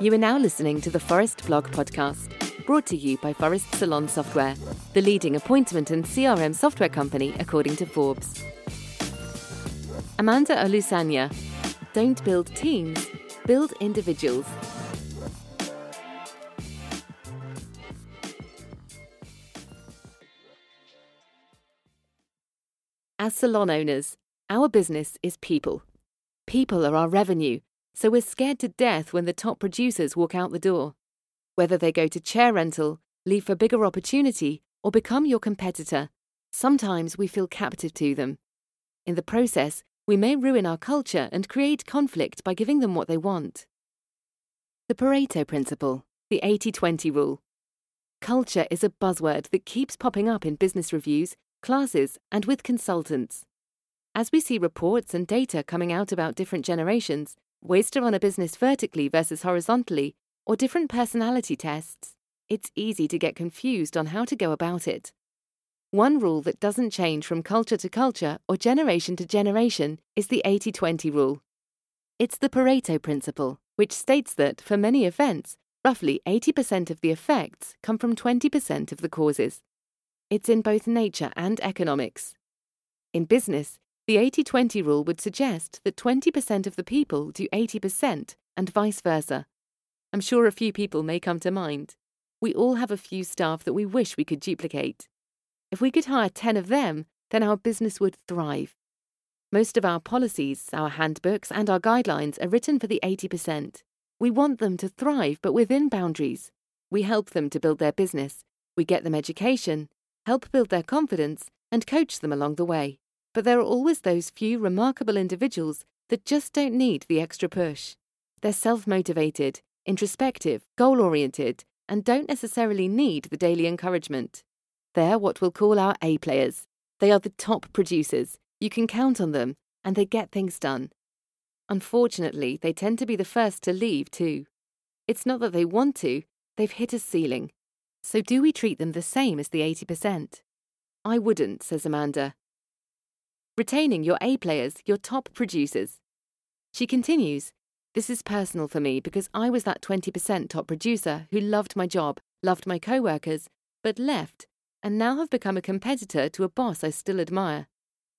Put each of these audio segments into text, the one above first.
You are now listening to the Phorest Blog podcast, brought to you by Phorest Salon Software, the leading appointment and CRM software company according to Forbes. Amanda Olusanya. Don't build teams, build individuals. As salon owners, our business is people. People are our revenue, so we're scared to death when the top producers walk out the door. Whether they go to chair rental, leave for bigger opportunity, or become your competitor, sometimes we feel captive to them. In the process, we may ruin our culture and create conflict by giving them what they want. The Pareto Principle, the 80 20 rule. Culture is a buzzword that keeps popping up in business reviews, classes, and with consultants. As we see reports and data coming out about different generations, ways to run a business vertically versus horizontally, or different personality tests, it's easy to get confused on how to go about it. One rule that doesn't change from culture to culture or generation to generation is the 80 20 rule. It's the Pareto principle, which states that, for many events, roughly 80% of the effects come from 20% of the causes. It's in both nature and economics. In business, the 80 20 rule would suggest that 20% of the people do 80% and vice versa. I'm sure a few people may come to mind. We all have a few staff that we wish we could duplicate. If we could hire 10 of them, then our business would thrive. Most of our policies, our handbooks, and our guidelines are written for the 80%. We want them to thrive, but within boundaries. We help them to build their business. We get them education, help build their confidence, and coach them along the way. But there are always those few remarkable individuals that just don't need the extra push. They're self motivated, introspective, goal oriented, and don't necessarily need the daily encouragement. They're what we'll call our A players. They are the top producers. You can count on them, and they get things done. Unfortunately, they tend to be the first to leave, too. It's not that they want to, they've hit a ceiling. So, do we treat them the same as the 80%? I wouldn't, says Amanda retaining your A players, your top producers. She continues, This is personal for me because I was that 20% top producer who loved my job, loved my co workers, but left, and now have become a competitor to a boss I still admire.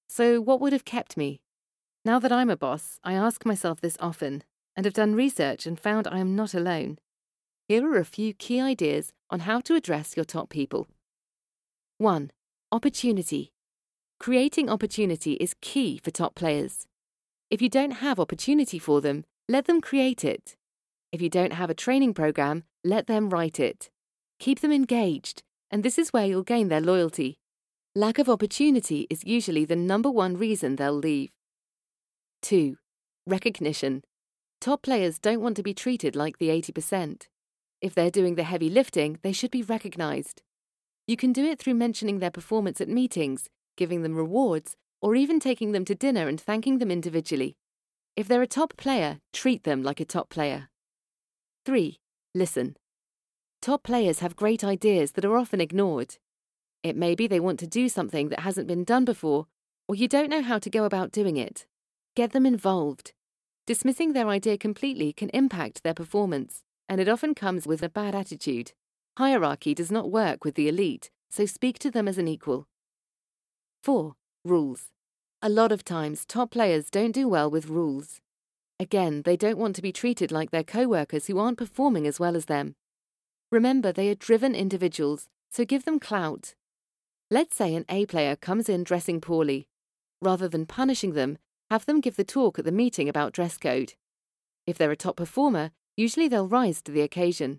So, what would have kept me? Now that I'm a boss, I ask myself this often, and have done research and found I am not alone. Here are a few key ideas on how to address your top people. 1. Opportunity. Creating opportunity is key for top players. If you don't have opportunity for them, let them create it. If you don't have a training program, let them write it. Keep them engaged, and this is where you'll gain their loyalty. Lack of opportunity is usually the number one reason they'll leave. 2. Recognition. Top players don't want to be treated like the 80%. If they're doing the heavy lifting, they should be recognized. You can do it through mentioning their performance at meetings, giving them rewards, or even taking them to dinner and thanking them individually. If they're a top player, treat them like a top player. 3. Listen. Top players have great ideas that are often ignored. It may be they want to do something that hasn't been done before, or you don't know how to go about doing it. Get them involved. Dismissing their idea completely can impact their performance, and it often comes with a bad attitude. Hierarchy does not work with the elite, so speak to them as an equal. 4. Rules. A lot of times, top players don't do well with rules. Again, they don't want to be treated like their co workers who aren't performing as well as them. Remember, they are driven individuals, so give them clout. Let's say an A player comes in dressing poorly. Rather than punishing them, have them give the talk at the meeting about dress code. If they're a top performer, usually they'll rise to the occasion.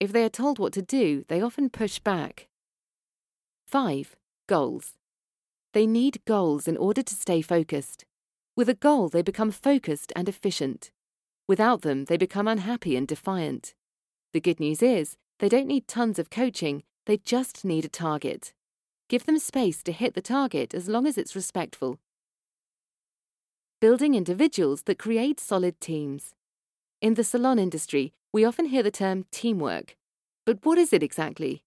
If they are told what to do, they often push back. 5. Goals. They need goals in order to stay focused. With a goal, they become focused and efficient. Without them, they become unhappy and defiant. The good news is, they don't need tons of coaching, they just need a target. Give them space to hit the target as long as it's respectful. Building individuals that create solid teams. In the salon industry, we often hear the term teamwork. But what is it exactly?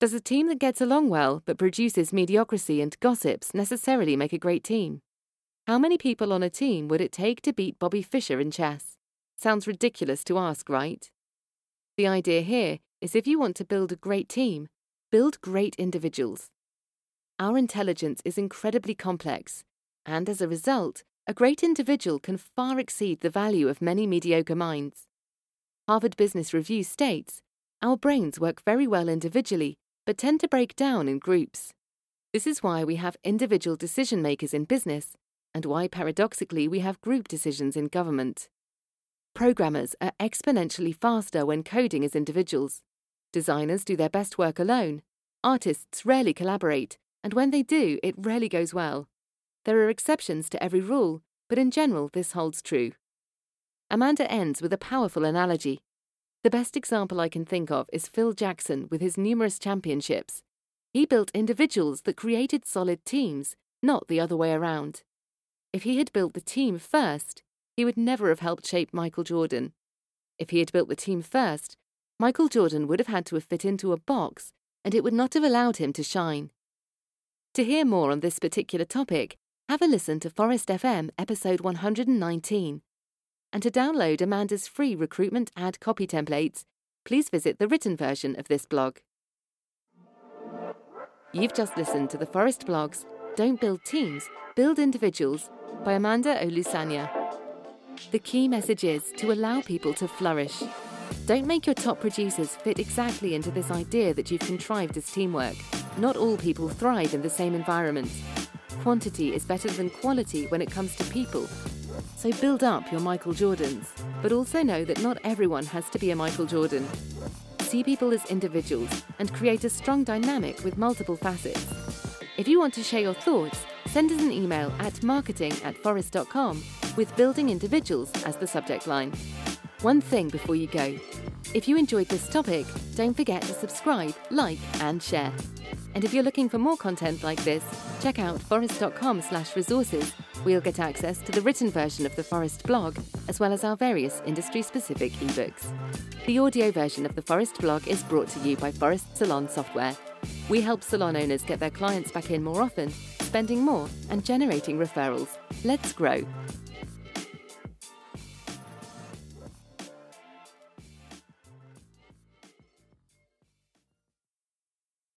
Does a team that gets along well but produces mediocrity and gossips necessarily make a great team? How many people on a team would it take to beat Bobby Fischer in chess? Sounds ridiculous to ask, right? The idea here is if you want to build a great team, build great individuals. Our intelligence is incredibly complex, and as a result, a great individual can far exceed the value of many mediocre minds. Harvard Business Review states Our brains work very well individually, but tend to break down in groups. This is why we have individual decision makers in business, and why paradoxically we have group decisions in government. Programmers are exponentially faster when coding as individuals. Designers do their best work alone. Artists rarely collaborate, and when they do, it rarely goes well. There are exceptions to every rule, but in general, this holds true. Amanda ends with a powerful analogy. The best example I can think of is Phil Jackson with his numerous championships. He built individuals that created solid teams, not the other way around. If he had built the team first, he would never have helped shape Michael Jordan. If he had built the team first, Michael Jordan would have had to have fit into a box, and it would not have allowed him to shine. To hear more on this particular topic, have a listen to Phorest FM episode 119. And to download Amanda's free recruitment ad copy templates, please visit the written version of this blog. You've just listened to the Phorest Blogs Don't Build Teams, Build Individuals by Amanda Olusanya. The key message is to allow people to flourish. Don't make your top producers fit exactly into this idea that you've contrived as teamwork. Not all people thrive in the same environment. Quantity is better than quality when it comes to people. So build up your Michael Jordans, but also know that not everyone has to be a Michael Jordan. See people as individuals and create a strong dynamic with multiple facets. If you want to share your thoughts, send us an email at marketing at phorest.com with building individuals as the subject line. One thing before you go. If you enjoyed this topic, don't forget to subscribe, like, and share. And if you're looking for more content like this, check out phorest.com you'll get access to the written version of the Phorest blog, as well as our various industry-specific ebooks. The audio version of the Phorest blog is brought to you by Phorest Salon Software. We help salon owners get their clients back in more often, spending more, and generating referrals. Let's grow.